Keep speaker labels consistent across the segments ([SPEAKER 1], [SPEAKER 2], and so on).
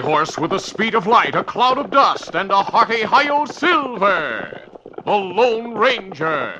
[SPEAKER 1] horse with the speed of light, a cloud of dust, and a hearty hi silver. The Lone Ranger.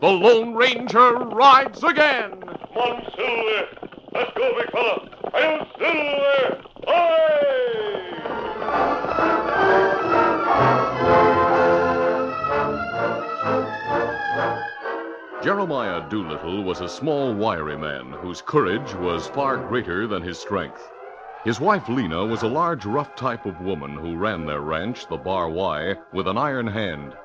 [SPEAKER 1] The Lone Ranger rides again.
[SPEAKER 2] Come on, Silver. Let's go, big fella. Hail, Silver! Aye!
[SPEAKER 1] Jeremiah Doolittle was a small, wiry man whose courage was far greater than his strength. His wife Lena was a large, rough type of woman who ran their ranch, the Bar Y, with an iron hand.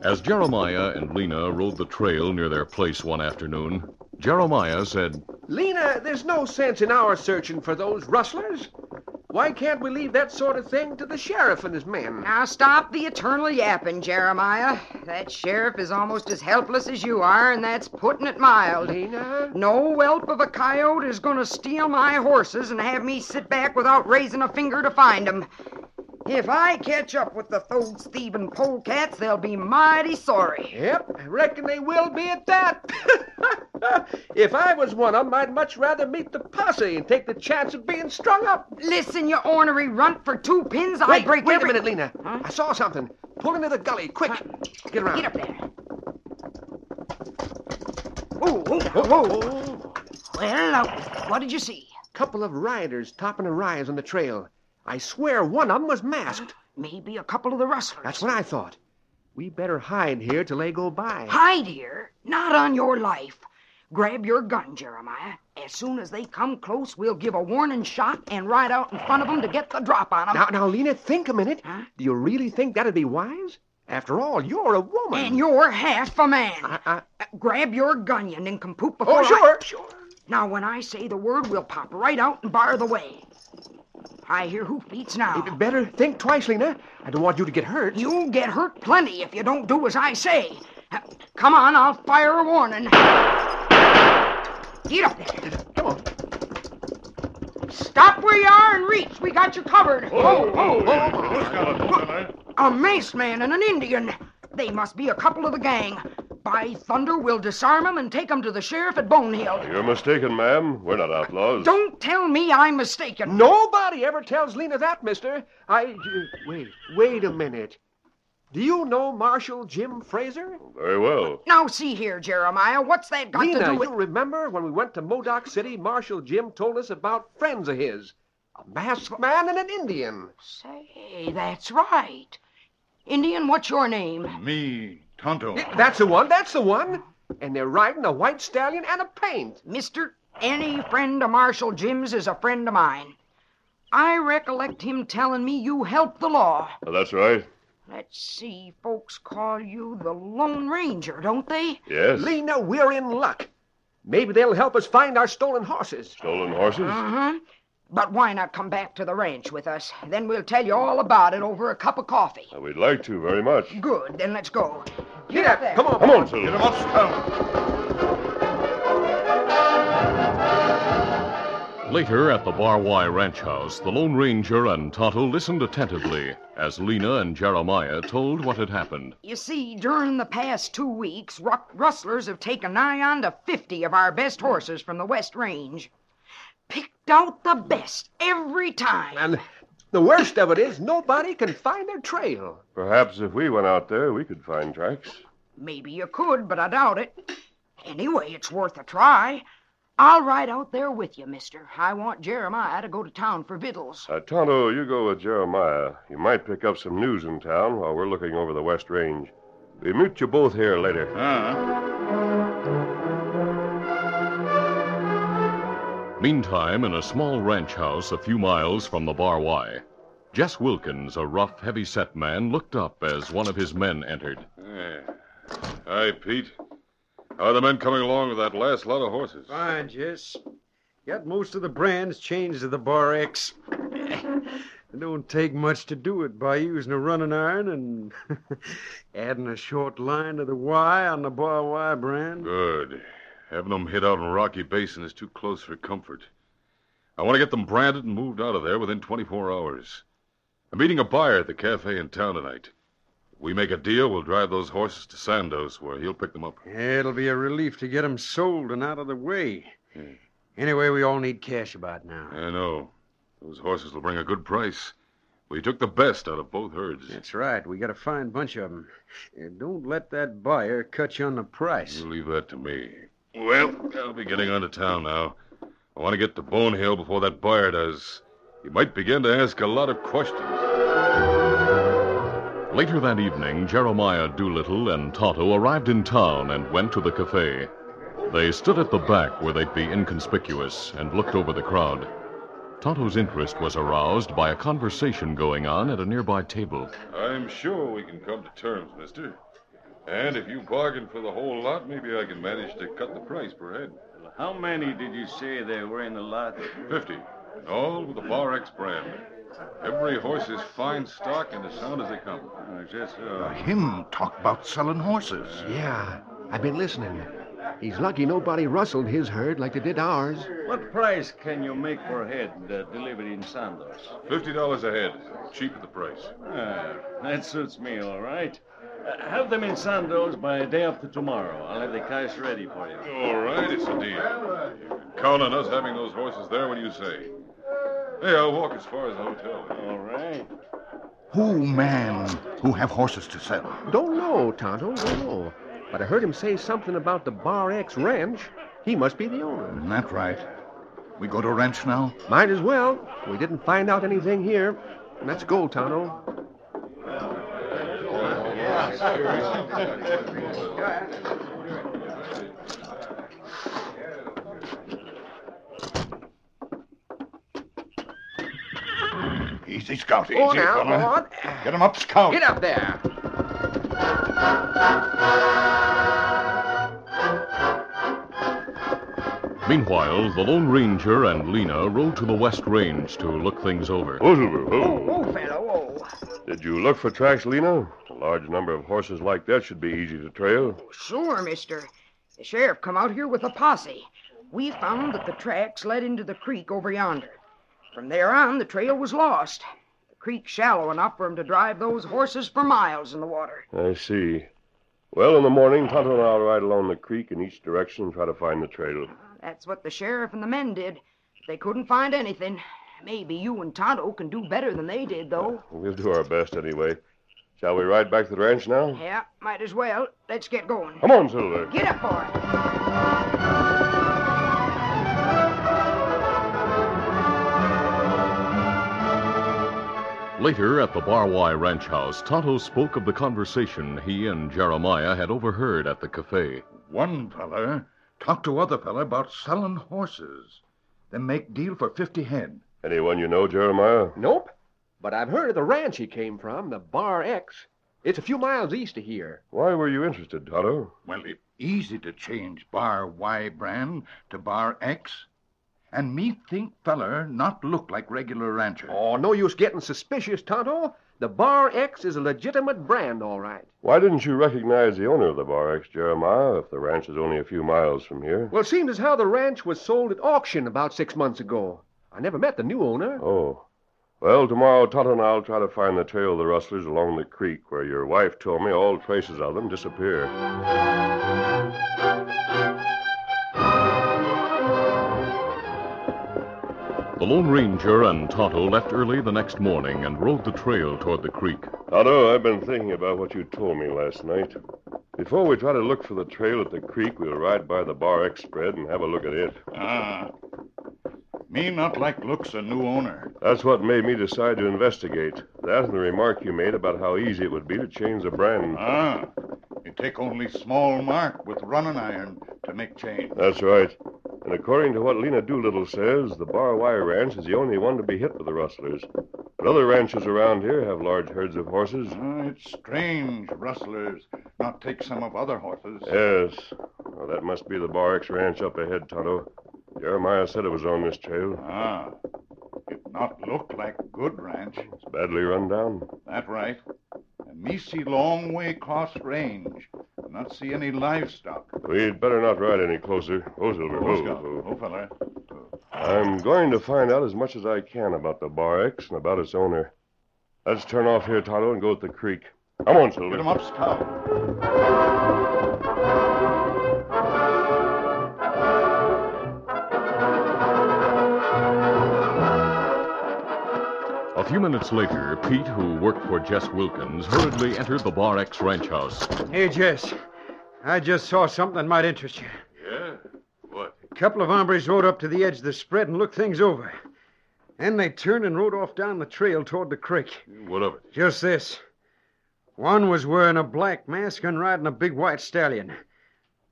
[SPEAKER 1] As Jeremiah and Lena rode the trail near their place one afternoon, Jeremiah said,
[SPEAKER 3] Lena, there's no sense in our searching for those rustlers. Why can't we leave that sort of thing to the sheriff and his men?
[SPEAKER 4] Now stop the eternal yapping, Jeremiah. That sheriff is almost as helpless as you are, and that's putting it mild.
[SPEAKER 3] Lena?
[SPEAKER 4] No whelp of a coyote is going to steal my horses and have me sit back without raising a finger to find 'em. If I catch up with the those thieving polecats, they'll be mighty sorry.
[SPEAKER 3] Yep, I reckon they will be at that. if I was one of of 'em, I'd much rather meet the posse and take the chance of being strung up.
[SPEAKER 4] Listen, you ornery runt, for two pins I
[SPEAKER 3] Wait,
[SPEAKER 4] break
[SPEAKER 3] wait
[SPEAKER 4] every...
[SPEAKER 3] a minute, Lena.
[SPEAKER 4] Huh?
[SPEAKER 3] I saw something. Pull into the gully, quick. Get around.
[SPEAKER 4] Get up there. Ooh, ooh, whoa. Well, now, what did you see?
[SPEAKER 3] Couple of riders topping a rise on the trail. I swear one of 'em was masked.
[SPEAKER 4] Maybe a couple of the rustlers.
[SPEAKER 3] That's what I thought. We better hide here till they go by.
[SPEAKER 4] Hide here? Not on your life. Grab your gun, Jeremiah. As soon as they come close, we'll give a warning shot and ride out in front of 'em to get the drop on 'em.
[SPEAKER 3] Now, now, Lena, think a minute.
[SPEAKER 4] Huh?
[SPEAKER 3] Do you really think that'd be wise? After all, you're a woman.
[SPEAKER 4] And you're half a man.
[SPEAKER 3] I, I,
[SPEAKER 4] Uh, grab your gun, you nincompoop, before
[SPEAKER 3] oh,
[SPEAKER 4] I-
[SPEAKER 3] sure, sure.
[SPEAKER 4] Now, when I say the word, we'll pop right out and bar the way. I hear hoofbeats now.
[SPEAKER 3] You better think twice, Lena. I don't want you to get hurt.
[SPEAKER 4] You'll get hurt plenty if you don't do as I say. Uh, Come on, I'll fire a warning. Get up there.
[SPEAKER 3] Come on.
[SPEAKER 4] Stop where you are and reach. We got you covered.
[SPEAKER 2] Oh, oh, oh.
[SPEAKER 4] A mace man and an Indian. They must be a couple of the gang. By thunder, we'll disarm 'em and take 'em to the sheriff at Bonehill.
[SPEAKER 2] You're mistaken, ma'am. We're not outlaws.
[SPEAKER 4] Don't tell me I'm mistaken.
[SPEAKER 3] Nobody ever tells Lena that, mister. I. uh, wait, wait a minute. Do you know Marshal Jim Fraser?
[SPEAKER 2] Very well.
[SPEAKER 4] Now, see here, Jeremiah. What's that got to do with...
[SPEAKER 3] you remember when we went to Modoc City, Marshal Jim told us about friends of his a masked man and an Indian.
[SPEAKER 4] Say, that's right. Indian, what's your name?
[SPEAKER 5] Me, Tonto.
[SPEAKER 3] That's the one. That's the one. And they're riding a white stallion and a paint.
[SPEAKER 4] Mister, any friend of Marshal Jim's is a friend of mine. I recollect him telling me you helped the law.
[SPEAKER 2] That's right.
[SPEAKER 4] Let's see, folks call you the Lone Ranger, don't they?
[SPEAKER 2] Yes.
[SPEAKER 3] Lena, we're in luck. Maybe they'll help us find our stolen horses.
[SPEAKER 2] Stolen horses?
[SPEAKER 4] Uh huh. But why not come back to the ranch with us? Then we'll tell you all about it over a cup of coffee.
[SPEAKER 2] Uh, We'd like to very much.
[SPEAKER 4] Good, then let's go.
[SPEAKER 3] Get up
[SPEAKER 4] there.
[SPEAKER 3] Come on.
[SPEAKER 2] Come on,
[SPEAKER 5] Get
[SPEAKER 2] Silver.
[SPEAKER 5] him up, Scout.
[SPEAKER 1] Later, at the Bar Y ranch house, the Lone Ranger and Tonto listened attentively as Lena and Jeremiah told what had happened.
[SPEAKER 4] You see, during the past two weeks, ru- rustlers have taken nigh on to 50 of our best horses from the West Range. Picked out the best every time.
[SPEAKER 3] And the worst of it is nobody can find their trail.
[SPEAKER 2] Perhaps if we went out there, we could find tracks.
[SPEAKER 4] Maybe you could, but I doubt it. Anyway, it's worth a try. I'll ride out there with you, mister. I want Jeremiah to go to town for victuals.
[SPEAKER 2] Uh, Tonto, you go with Jeremiah. You might pick up some news in town while we're looking over the West Range. We meet you both here later.
[SPEAKER 5] Uh,
[SPEAKER 1] Meantime, in a small ranch house a few miles from the Bar Y, Jess Wilkins, a rough, heavy set man, looked up as one of his men entered.
[SPEAKER 6] Yeah. Hi, Pete. How are the men coming along with that last lot of horses?
[SPEAKER 7] Fine, Jess. Got most of the brands changed to the Bar X. It don't take much to do it by using a running iron and adding a short line to the Y on the Bar Y brand.
[SPEAKER 6] Good. Having them hid out in Rocky Basin is too close for comfort. I want to get them branded and moved out of there within 24 hours. I'm meeting a buyer at the cafe in town tonight. If we make a deal, we'll drive those horses to Sandos, where he'll pick them up.
[SPEAKER 7] It'll be a relief to get them sold and out of the way. Hmm. Anyway, we all need cash about now.
[SPEAKER 6] I know. Those horses will bring a good price. We took the best out of both herds.
[SPEAKER 7] That's right. We got a fine bunch of 'em. And don't let that buyer cut you on the price.
[SPEAKER 6] You leave that to me. Well, I'll be getting on to town now. I want to get to Bone Hill before that buyer does. He might begin to ask a lot of questions.
[SPEAKER 1] Later that evening, Jeremiah Doolittle and Tonto arrived in town and went to the cafe. They stood at the back where they'd be inconspicuous and looked over the crowd. Tonto's interest was aroused by a conversation going on at a nearby table.
[SPEAKER 6] I'm sure we can come to terms, mister. And if you bargain for the whole lot, maybe I can manage to cut the price per head.
[SPEAKER 8] How many did you say there were in the lot?
[SPEAKER 6] Fifty. All with the Bar X brand. Every horse is fine stock and as sound as they come.
[SPEAKER 8] Uh, just so.
[SPEAKER 5] him talk about selling horses.
[SPEAKER 3] Yeah, I've been listening. He's lucky nobody rustled his herd like they did ours.
[SPEAKER 8] What price can you make per head uh, delivered in Sandos?
[SPEAKER 6] Fifty dollars a head. Cheap at the price.
[SPEAKER 8] Ah, that suits me, all right. Uh, have them in Sandos by day after tomorrow. I'll have the cash ready for you.
[SPEAKER 6] All right, it's a deal. You can count on us having those horses there when you say. Hey, I'll walk as far as the hotel.
[SPEAKER 8] All right.
[SPEAKER 5] Who man who have horses to sell?
[SPEAKER 3] Don't know, Tonto, don't know. But I heard him say something about the Bar X Ranch. He must be the owner.
[SPEAKER 5] That right. We go to ranch now?
[SPEAKER 3] Might as well. We didn't find out anything here. Let's go, Tonto.
[SPEAKER 5] Easy, Scout. Easy,
[SPEAKER 3] Oh, now,
[SPEAKER 5] fella.
[SPEAKER 3] go.
[SPEAKER 5] Get him up, Scout.
[SPEAKER 3] Get up there.
[SPEAKER 1] Meanwhile, the Lone Ranger and Lena rode to the West Range to look things over.
[SPEAKER 2] Oh, Silver, oh.
[SPEAKER 4] Oh, oh, fellow, oh.
[SPEAKER 2] Did you look for tracks, Lena? A large number of horses like that should be easy to trail.
[SPEAKER 4] Oh, sure, mister. The sheriff come out here with a posse. We found that the tracks led into the creek over yonder. From there on, the trail was lost. The creek's shallow enough for 'em to drive those horses for miles in the water.
[SPEAKER 2] I see. Well, in the morning, Tonto and I'll ride along the creek in each direction and try to find the trail.
[SPEAKER 4] That's what the sheriff and the men did. They couldn't find anything. Maybe you and Tonto can do better than they did, though.
[SPEAKER 2] We'll do our best anyway. Shall we ride back to the ranch now?
[SPEAKER 4] Yeah, might as well. Let's get going.
[SPEAKER 2] Come on, Silver.
[SPEAKER 4] Get up, boy.
[SPEAKER 1] Later, at the Bar-Y Ranch House, Tonto spoke of the conversation he and Jeremiah had overheard at the cafe.
[SPEAKER 5] One feller talk to other feller about selling horses. Then make deal for 50 head.
[SPEAKER 2] Anyone you know, Jeremiah?
[SPEAKER 3] Nope. But I've heard of the ranch he came from, the Bar X. It's a few miles east of here.
[SPEAKER 2] Why were you interested, Tonto?
[SPEAKER 5] Well, it's easy to change Bar Y brand to Bar X. And me think feller not look like regular rancher.
[SPEAKER 3] Oh, no use getting suspicious, Tonto. The Bar X is a legitimate brand, all right.
[SPEAKER 2] Why didn't you recognize the owner of the Bar X, Jeremiah, if the ranch is only a few miles from here?
[SPEAKER 3] Well, it seems as how the ranch was sold at auction about six months ago. I never met the new owner.
[SPEAKER 2] Oh. Well, tomorrow Tonto and I'll try to find the trail of the rustlers along the creek where your wife told me all traces of them disappear.
[SPEAKER 1] The Lone Ranger and Tonto left early the next morning and rode the trail toward the creek.
[SPEAKER 2] Tonto, I've been thinking about what you told me last night. Before we try to look for the trail at the creek, we'll ride by the Bar X spread and have a look at it.
[SPEAKER 5] Ah. Me not like looks a new owner.
[SPEAKER 2] That's what made me decide to investigate. That and the remark you made about how easy it would be to change the brand.
[SPEAKER 5] Ah. It take only small mark with running iron to make change.
[SPEAKER 2] That's right. And according to what Lena Doolittle says, the Bar Y Ranch is the only one to be hit with the rustlers. But other ranches around here have large herds of horses.
[SPEAKER 5] Ah, it's strange rustlers not take some of other horses.
[SPEAKER 2] Yes. Well, that must be the Bar X Ranch up ahead, Tonto. Jeremiah said it was on this trail.
[SPEAKER 5] Ah. It not look like good ranch.
[SPEAKER 2] It's badly run down.
[SPEAKER 5] That right. And me see long way cross range. Not see any livestock.
[SPEAKER 2] We'd better not ride any closer. Oh, Silver.
[SPEAKER 5] Oh, feller.
[SPEAKER 2] I'm going to find out as much as I can about the Bar X and about its owner. Let's turn off here, Tonto, and go at the creek. Come on, Silver.
[SPEAKER 5] Get him up, Scout.
[SPEAKER 1] Few minutes later, Pete, who worked for Jess Wilkins, hurriedly entered the Bar X ranch house.
[SPEAKER 7] Hey, Jess. I just saw something that might interest you.
[SPEAKER 6] Yeah? What?
[SPEAKER 7] A couple of hombres rode up to the edge of the spread and looked things over. Then they turned and rode off down the trail toward the creek.
[SPEAKER 6] What of it?
[SPEAKER 7] Just this. One was wearing a black mask and riding a big white stallion.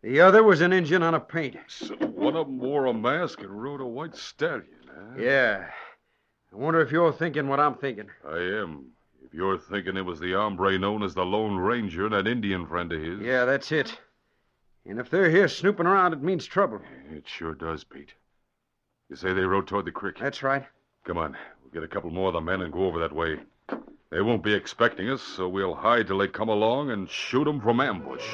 [SPEAKER 7] The other was an Indian on a paint.
[SPEAKER 6] So one of them wore a mask and rode a white stallion, huh?
[SPEAKER 7] Yeah. I wonder if you're thinking what I'm thinking.
[SPEAKER 6] I am. If you're thinking it was the hombre known as the Lone Ranger and that Indian friend of his.
[SPEAKER 7] Yeah, that's it. And if they're here snooping around, it means trouble.
[SPEAKER 6] It sure does, Pete. You say they rode toward the creek?
[SPEAKER 7] That's right.
[SPEAKER 6] Come on. We'll get a couple more of the men and go over that way. They won't be expecting us, so we'll hide till they come along and shoot 'em from ambush.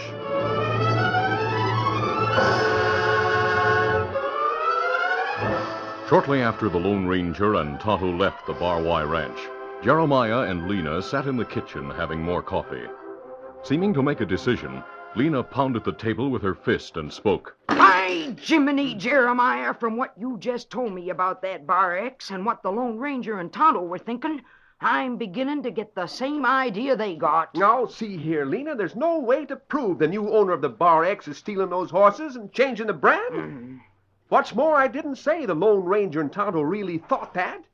[SPEAKER 1] Shortly after the Lone Ranger and Tonto left the Bar Y Ranch, Jeremiah and Lena sat in the kitchen having more coffee. Seeming to make a decision, Lena pounded the table with her fist and spoke.
[SPEAKER 4] By Jiminy, Jeremiah, from what you just told me about that Bar X and what the Lone Ranger and Tonto were thinking, I'm beginning to get the same idea they got.
[SPEAKER 3] Now, see here, Lena, there's no way to prove the new owner of the Bar X is stealing those horses and changing the brand. Mm. What's more, I didn't say the Lone Ranger and Tonto really thought that.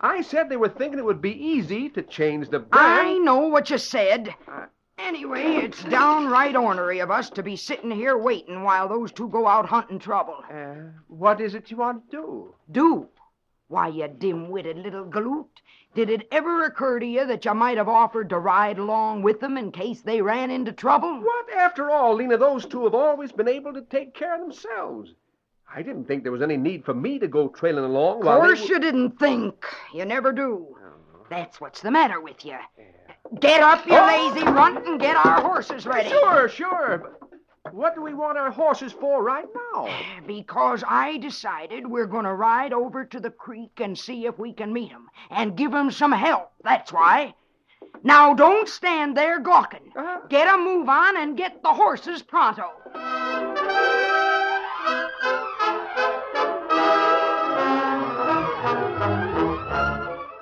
[SPEAKER 3] I said they were thinking it would be easy to change the
[SPEAKER 4] I know what you said.
[SPEAKER 3] Uh,
[SPEAKER 4] Anyway, it's downright ornery of us to be sitting here waiting while those two go out hunting trouble.
[SPEAKER 3] Uh, what is it you want to do?
[SPEAKER 4] Do? Why, you dim-witted little galoot. Did it ever occur to you that you might have offered to ride along with them in case they ran into trouble?
[SPEAKER 3] What, after all, Lena, those two have always been able to take care of themselves. I didn't think there was any need for me to go trailing along
[SPEAKER 4] Of course you didn't think. You never do. That's what's the matter with you. Get up, you lazy runt, and get our horses ready.
[SPEAKER 3] Sure, sure. But what do we want our horses for right now?
[SPEAKER 4] Because I decided we're going to ride over to the creek and see if we can meet 'em and give 'em some help. That's why. Now, don't stand there gawking.
[SPEAKER 3] Uh-huh.
[SPEAKER 4] Get a move on and get the horses pronto.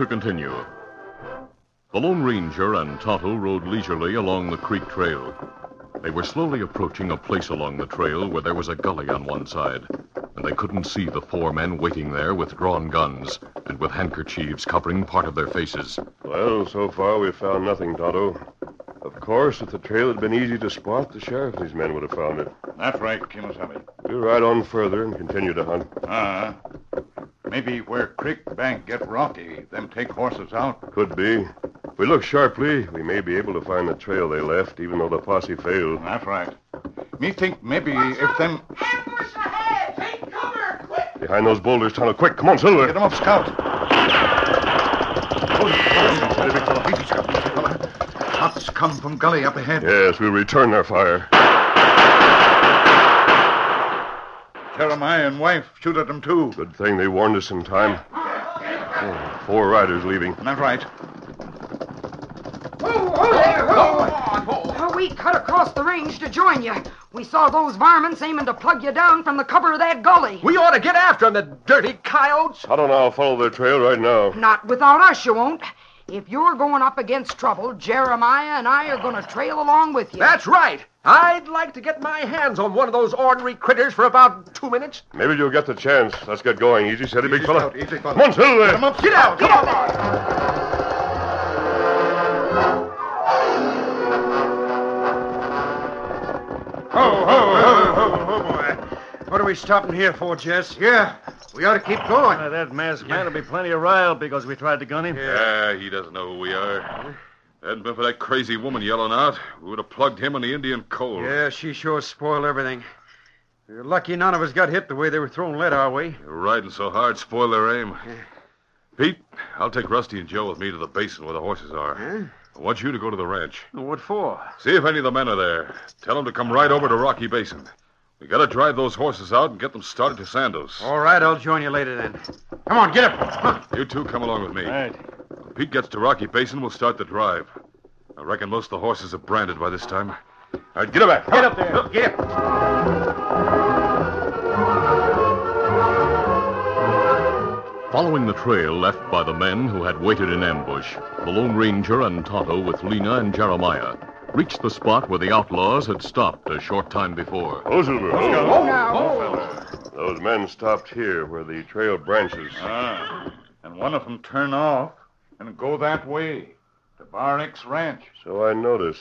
[SPEAKER 1] To continue. The Lone Ranger and Tonto rode leisurely along the creek trail. They were slowly approaching a place along the trail where there was a gully on one side, and they couldn't see the four men waiting there with drawn guns and with handkerchiefs covering part of their faces.
[SPEAKER 2] Well, so far we've found nothing, Tonto. Of course, if the trail had been easy to spot, the sheriff and his men would have found it.
[SPEAKER 5] That's right, Kimasabi.
[SPEAKER 2] We'll ride on further and continue to hunt.
[SPEAKER 5] Ah. Maybe where creek bank get rocky, them take horses out.
[SPEAKER 2] Could be. If we look sharply, we may be able to find the trail they left, even though the posse failed.
[SPEAKER 5] That's right. Me think maybe if them
[SPEAKER 4] Ambush ahead! Take cover! Quick!
[SPEAKER 2] Behind those boulders, Tonto. Quick, come on, Silver.
[SPEAKER 5] get them up, scout. Oh, oh, easy, big fella. Easy, scout. Shots come from gully up ahead.
[SPEAKER 2] Yes, we'll return their fire.
[SPEAKER 5] Jeremiah and wife shoot at them too.
[SPEAKER 2] Good thing they warned us in time. Oh, four riders leaving.
[SPEAKER 5] That's right.
[SPEAKER 4] Oh, we cut across the range to join you. We saw those varmints aiming to plug you down from the cover of that gully.
[SPEAKER 3] We ought to get after 'em, the dirty coyotes.
[SPEAKER 2] I don't know. I'll follow their trail right now.
[SPEAKER 4] Not without us, you won't. If you're going up against trouble, Jeremiah and I are going to trail along with you.
[SPEAKER 3] That's right. I'd like to get my hands on one of those ordinary critters for about two minutes.
[SPEAKER 2] Maybe you'll get the chance. Let's get going. Easy, steady, big fella.
[SPEAKER 5] Scout, easy, fella.
[SPEAKER 2] Come on, Silver.
[SPEAKER 5] Get 'em up,
[SPEAKER 3] Get out!
[SPEAKER 4] Get up there!
[SPEAKER 7] Ho, ho, ho, ho, ho, boy. What are we stopping here for, Jess?
[SPEAKER 5] Yeah, we ought to keep going.
[SPEAKER 8] Uh, that masked man will be plenty of riled because we tried to gun him.
[SPEAKER 6] Yeah, he doesn't know who we are. Hadn't been for that crazy woman yelling out, we would have plugged him in the Indian coal.
[SPEAKER 7] Yeah, she sure spoiled everything. We're lucky none of us got hit the way they were throwing lead our way.
[SPEAKER 6] They're riding so hard, spoil their aim. Pete, I'll take Rusty and Joe with me to the basin where the horses are.
[SPEAKER 7] Huh?
[SPEAKER 6] I want you to go to the ranch.
[SPEAKER 7] What for?
[SPEAKER 6] See if any of the men are there. Tell them to come right over to Rocky Basin. We gotta drive those horses out and get them started to Sandos.
[SPEAKER 7] All right, I'll join you later then. Come on, get up. Huh.
[SPEAKER 6] You two come along with me.
[SPEAKER 8] All right.
[SPEAKER 6] When Pete gets to Rocky Basin, we'll start the drive. I reckon most of the horses are branded by this time. All right, get 'em back.
[SPEAKER 8] Get up there.
[SPEAKER 7] Get up.
[SPEAKER 1] Following the trail left by the men who had waited in ambush, the Lone Ranger and Tonto with Lena and Jeremiah reached the spot where the outlaws had stopped a short time before.
[SPEAKER 2] Oh, Silver.
[SPEAKER 4] Oh, now.
[SPEAKER 2] Those men stopped here where the trail branches.
[SPEAKER 5] Ah, and one of them turned off and go that way to Bar X Ranch.
[SPEAKER 2] So I notice.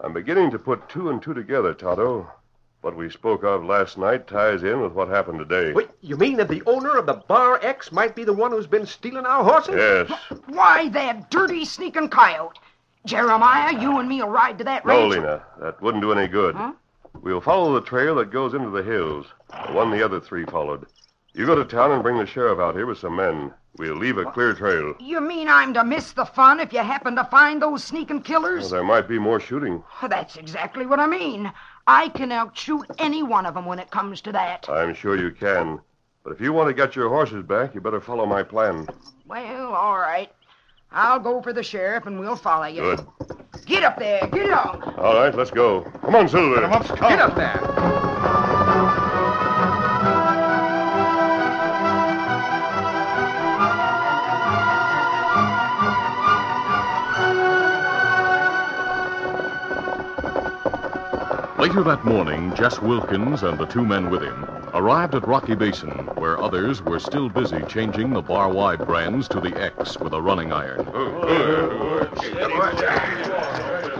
[SPEAKER 2] I'm beginning to put two and two together, Tonto. What we spoke of last night ties in with what happened today.
[SPEAKER 3] Wait, you mean that the owner of the Bar X might be the one who's been stealing our horses?
[SPEAKER 2] Yes.
[SPEAKER 4] Why, that dirty sneaking coyote. Jeremiah, you and me'll ride to that
[SPEAKER 2] No,
[SPEAKER 4] ranch.
[SPEAKER 2] No, Lena. That wouldn't do any good.
[SPEAKER 4] Huh?
[SPEAKER 2] We'll follow the trail that goes into the hills, the one the other three followed. You go to town and bring the sheriff out here with some men. We'll leave a clear trail.
[SPEAKER 4] You mean I'm to miss the fun if you happen to find those sneaking
[SPEAKER 2] Well,
[SPEAKER 4] killers?
[SPEAKER 2] there might be more shooting.
[SPEAKER 4] That's exactly what I mean. I can outshoot any one of them when it comes to that.
[SPEAKER 2] I'm sure you can. But if you want to get your horses back, you better follow my plan.
[SPEAKER 4] Well, all right. I'll go for the sheriff and we'll follow you.
[SPEAKER 2] Good.
[SPEAKER 4] Get up there. Get on.
[SPEAKER 2] All right, let's go. Come on, Silver.
[SPEAKER 5] Get 'em up, Scout.
[SPEAKER 3] Get up there.
[SPEAKER 1] Later that morning, Jess Wilkins and the two men with him arrived at Rocky Basin, where others were still busy changing the Bar Y brands to the X with a running iron.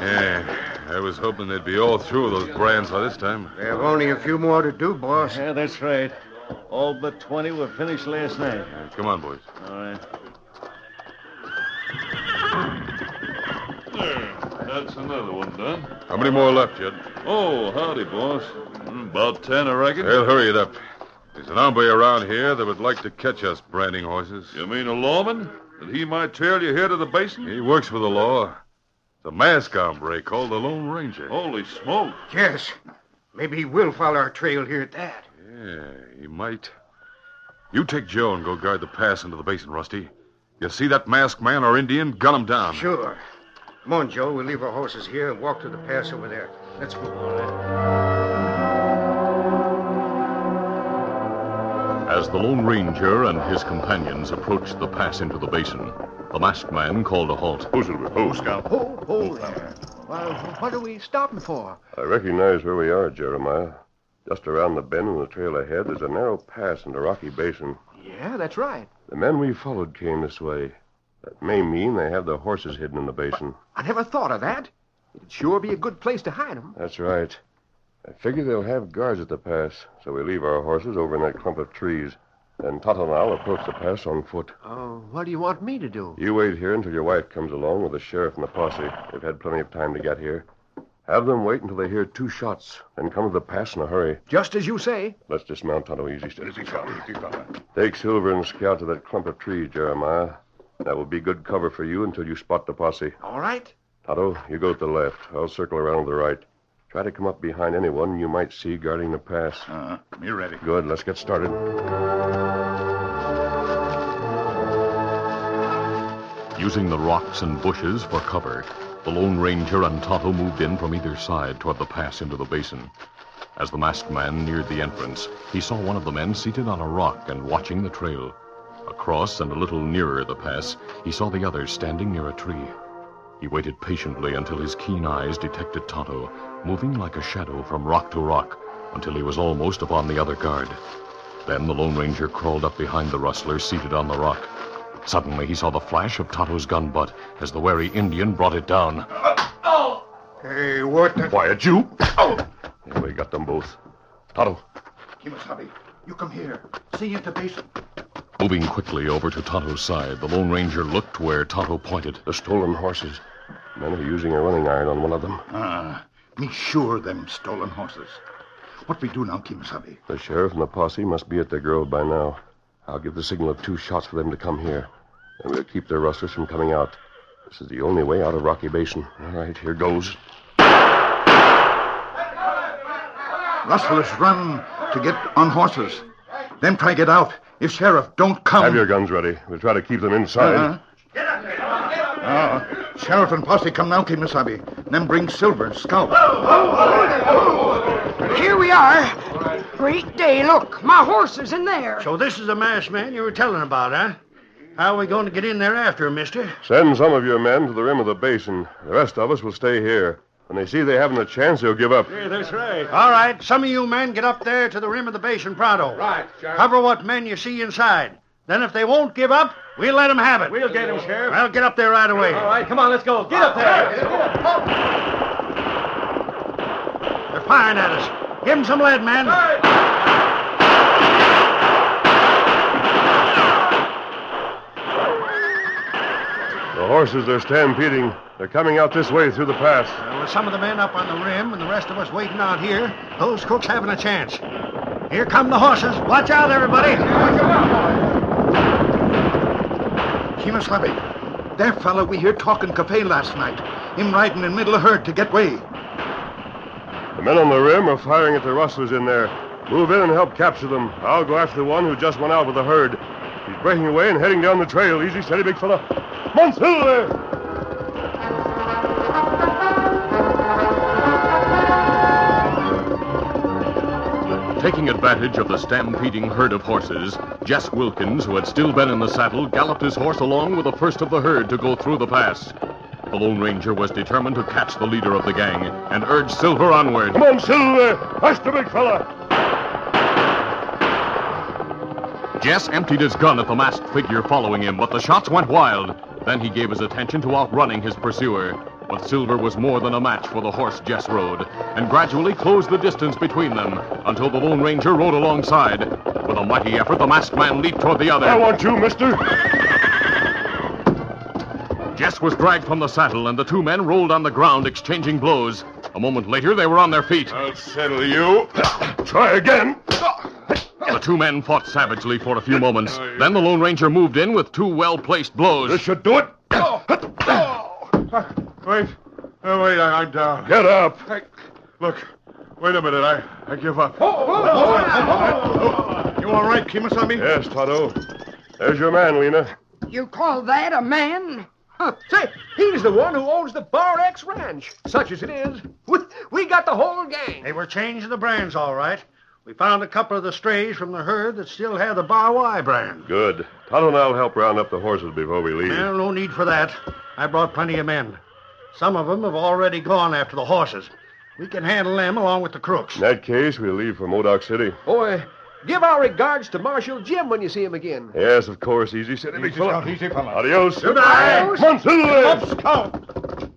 [SPEAKER 6] Yeah, I was hoping they'd be all through with those brands by this time.
[SPEAKER 7] We have only a few more to do, boss.
[SPEAKER 8] Yeah, that's right. All but 20 were finished last night.
[SPEAKER 6] Yeah, come on, boys.
[SPEAKER 8] All right. That's another one done.
[SPEAKER 6] How many more left, Jed?
[SPEAKER 8] Oh, howdy, boss. Hmm, About 10, I reckon.
[SPEAKER 6] Well, hurry it up. There's an hombre around here that would like to catch us branding horses.
[SPEAKER 8] You mean a lawman? That he might trail you here to the basin?
[SPEAKER 6] He works for the law. It's a mask hombre called the Lone Ranger.
[SPEAKER 8] Holy smoke.
[SPEAKER 7] Yes. Maybe he will follow our trail here at that.
[SPEAKER 6] Yeah, he might. You take Joe and go guard the pass into the basin, Rusty. You see that masked man or Indian, gun him down.
[SPEAKER 7] Sure. Come on, Joe. We'll leave our horses here and walk to the pass over there. Let's move. on. Eh?
[SPEAKER 1] As the Lone Ranger and his companions approached the pass into the basin, the masked man called a halt.
[SPEAKER 2] Who's Silver? Who, Scout?
[SPEAKER 3] Hold, hold there. Uh, well, what are we stopping for?
[SPEAKER 2] I recognize where we are, Jeremiah. Just around the bend in the trail ahead, there's a narrow pass into a Rocky Basin.
[SPEAKER 3] Yeah, that's right.
[SPEAKER 2] The men we followed came this way. That may mean they have their horses hidden in the basin.
[SPEAKER 3] I never thought of that. It'd sure be a good place to hide 'em.
[SPEAKER 2] That's right. I figure they'll have guards at the pass, so we leave our horses over in that clump of trees. Then Tonto and I'll approach the pass on foot.
[SPEAKER 3] Oh, what do you want me to do?
[SPEAKER 2] You wait here until your wife comes along with the sheriff and the posse. They've had plenty of time to get here. Have them wait until they hear two shots, then come to the pass in a hurry.
[SPEAKER 3] Just as you say.
[SPEAKER 2] Let's dismount, Tonto. Easy, steady.
[SPEAKER 5] Easy, fella. Easy, fella.
[SPEAKER 2] Take Silver and Scout to that clump of trees, Jeremiah. That will be good cover for you until you spot the posse.
[SPEAKER 3] All right.
[SPEAKER 2] Tonto, you go to the left. I'll circle around to the right. Try to come up behind anyone you might see guarding the pass.
[SPEAKER 5] Uh, me ready.
[SPEAKER 2] Good. Let's get started.
[SPEAKER 1] Using the rocks and bushes for cover, the Lone Ranger and Tonto moved in from either side toward the pass into the basin. As the masked man neared the entrance, he saw one of the men seated on a rock and watching the trail. Across and a little nearer the pass, he saw the other standing near a tree. He waited patiently until his keen eyes detected Tonto, moving like a shadow from rock to rock until he was almost upon the other guard. Then the Lone Ranger crawled up behind the rustler seated on the rock. Suddenly he saw the flash of Tonto's gun butt as the wary Indian brought it down.
[SPEAKER 5] Hey, what the...
[SPEAKER 2] Quiet, you! Yeah, we got them both. Tonto,
[SPEAKER 5] Kimasabi, you come here. See into basin.
[SPEAKER 1] Moving quickly over to Tonto's side, the Lone Ranger looked where Tonto pointed.
[SPEAKER 2] the stolen horses. Men are using a running iron on one of them.
[SPEAKER 5] Ah, me sure them stolen horses. What we do now, Kimasabi?
[SPEAKER 2] The sheriff and the posse must be at the grove by now. I'll give the signal of two shots for them to come here. And we'll keep their rustlers from coming out. This is the only way out of Rocky Basin. All right, here goes.
[SPEAKER 5] Rustlers run to get on horses. Then try get out. If sheriff don't come...
[SPEAKER 2] Have your guns ready. We'll try to keep them inside.
[SPEAKER 5] Uh-huh. Ah, sheriff and posse come now, Kimasabi. Then bring Silver and Scout.
[SPEAKER 4] Here we are. Great day. Look, my horse is in there.
[SPEAKER 7] So this is the masked man you were telling about, huh? How are we going to get in there after him, mister?
[SPEAKER 2] Send some of your men to the rim of the basin. The rest of us will stay here. When they see they haven't a chance, they'll give up.
[SPEAKER 7] that's right. All right, some of you men get up there to the rim of the basin pronto.
[SPEAKER 3] Right, Sheriff.
[SPEAKER 7] Cover what men you see inside. Then if they won't give up, we'll let them have it.
[SPEAKER 3] We'll get him, Sheriff.
[SPEAKER 7] Well, get up there right away.
[SPEAKER 3] All right, come on, let's go. Get up there.
[SPEAKER 7] They're firing at us. Give them some lead, man.
[SPEAKER 2] Horses are stampeding. They're coming out this way through the pass.
[SPEAKER 7] Well, with some of the men up on the rim and the rest of us waiting out here, those crooks haven't a chance. Here come the horses. Watch out, everybody.
[SPEAKER 5] Kimasabi, that fella we hear talking cafe last night. Him riding in middle of herd to get way.
[SPEAKER 2] The men on the rim are firing at the rustlers in there. Move in and help capture them. I'll go after the one who just went out with the herd. He's breaking away and heading down the trail. Easy, steady, big fella. Come on, Silver!
[SPEAKER 1] Taking advantage of the stampeding herd of horses, Jess Wilkins, who had still been in the saddle, galloped his horse along with the first of the herd to go through the pass. The Lone Ranger was determined to catch the leader of the gang and urge Silver onward.
[SPEAKER 2] Come on, Silver! The big fella!
[SPEAKER 1] Jess emptied his gun at the masked figure following him, but the shots went wild. Then he gave his attention to outrunning his pursuer. But Silver was more than a match for the horse Jess rode, and gradually closed the distance between them until the Lone Ranger rode alongside. With a mighty effort, the masked man leaped toward the other.
[SPEAKER 2] I want you, mister.
[SPEAKER 1] Jess was dragged from the saddle, and the two men rolled on the ground, exchanging blows. A moment later, they were on their feet.
[SPEAKER 2] I'll settle you. Try again.
[SPEAKER 1] The two men fought savagely for a few moments. Then the Lone Ranger moved in with two well placed blows.
[SPEAKER 2] This should do it.
[SPEAKER 6] Wait. Oh, wait, I, I'm down.
[SPEAKER 2] Get up.
[SPEAKER 6] Hey, look, wait a minute. I, I give up.
[SPEAKER 5] You all right, Kimasabi?
[SPEAKER 2] Yes, Tonto. There's your man, Lena.
[SPEAKER 4] You call that a man?
[SPEAKER 3] Huh, say, he's the one who owns the Bar X Ranch. Such as it is, we, we got the whole gang.
[SPEAKER 7] They were changing the brands, all right.
[SPEAKER 9] We found a couple of the strays from the herd that still had the Bar Y brand.
[SPEAKER 2] Good. Tonto and I'll help round up the horses before we leave.
[SPEAKER 9] Well, no need for that. I brought plenty of men. Some of them have already gone after the horses. We can handle them along with the crooks.
[SPEAKER 2] In that case, we'll leave for Modoc City.
[SPEAKER 3] Boy, give our regards to Marshal Jim when you see him again.
[SPEAKER 2] Yes, of course. Easy, City, big fella.
[SPEAKER 5] easy, fella.
[SPEAKER 2] Adios.
[SPEAKER 9] Goodbye.
[SPEAKER 2] Come on, Silver.
[SPEAKER 9] Scout!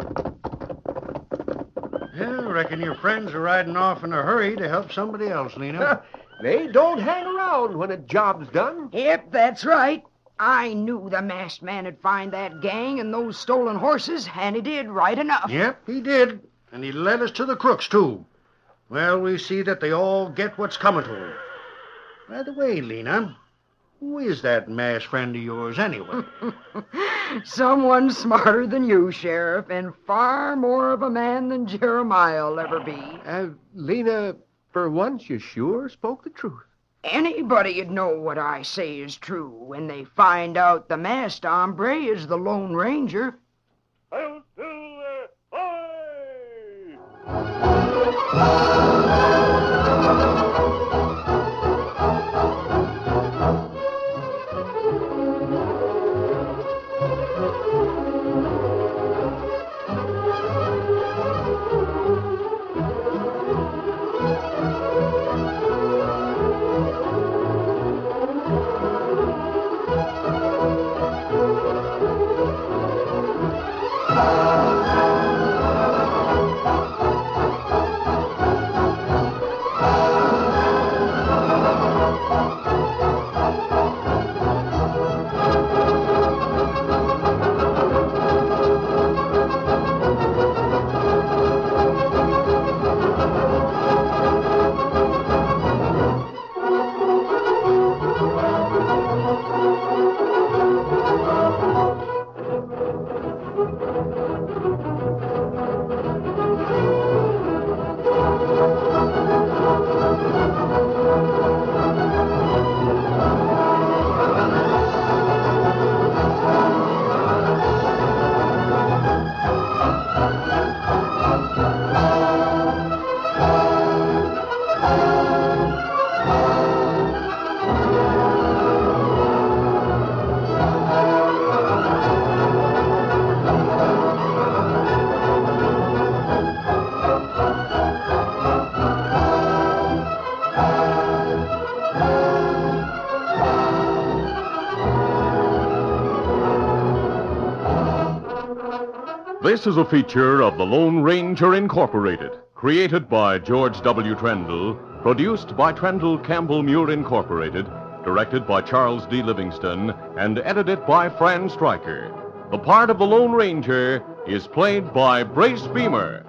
[SPEAKER 9] Yeah, I reckon your friends are riding off in a hurry to help somebody else, Lena.
[SPEAKER 3] They don't hang around when a job's done.
[SPEAKER 4] Yep, that's right. I knew the masked man would find that gang and those stolen horses, and he did right enough.
[SPEAKER 9] yep, he did. And he led us to the crooks, too. Well, we see that they all get what's coming to them. By the way, Lena, who is that masked friend of yours, anyway?
[SPEAKER 4] Someone smarter than you, Sheriff, and far more of a man than Jeremiah will ever be.
[SPEAKER 3] Uh, Lena, for once, you sure spoke the truth.
[SPEAKER 4] Anybody'd know what I say is true when they find out the masked hombre is the Lone Ranger.
[SPEAKER 2] Hail, Silver. Hoy!
[SPEAKER 1] This is a feature of the Lone Ranger Incorporated, created by George W. Trendle, produced by Trendle Campbell Meurer Incorporated, directed by Charles D. Livingston, and edited by Fran Stryker. The part of the Lone Ranger is played by Brace Beemer.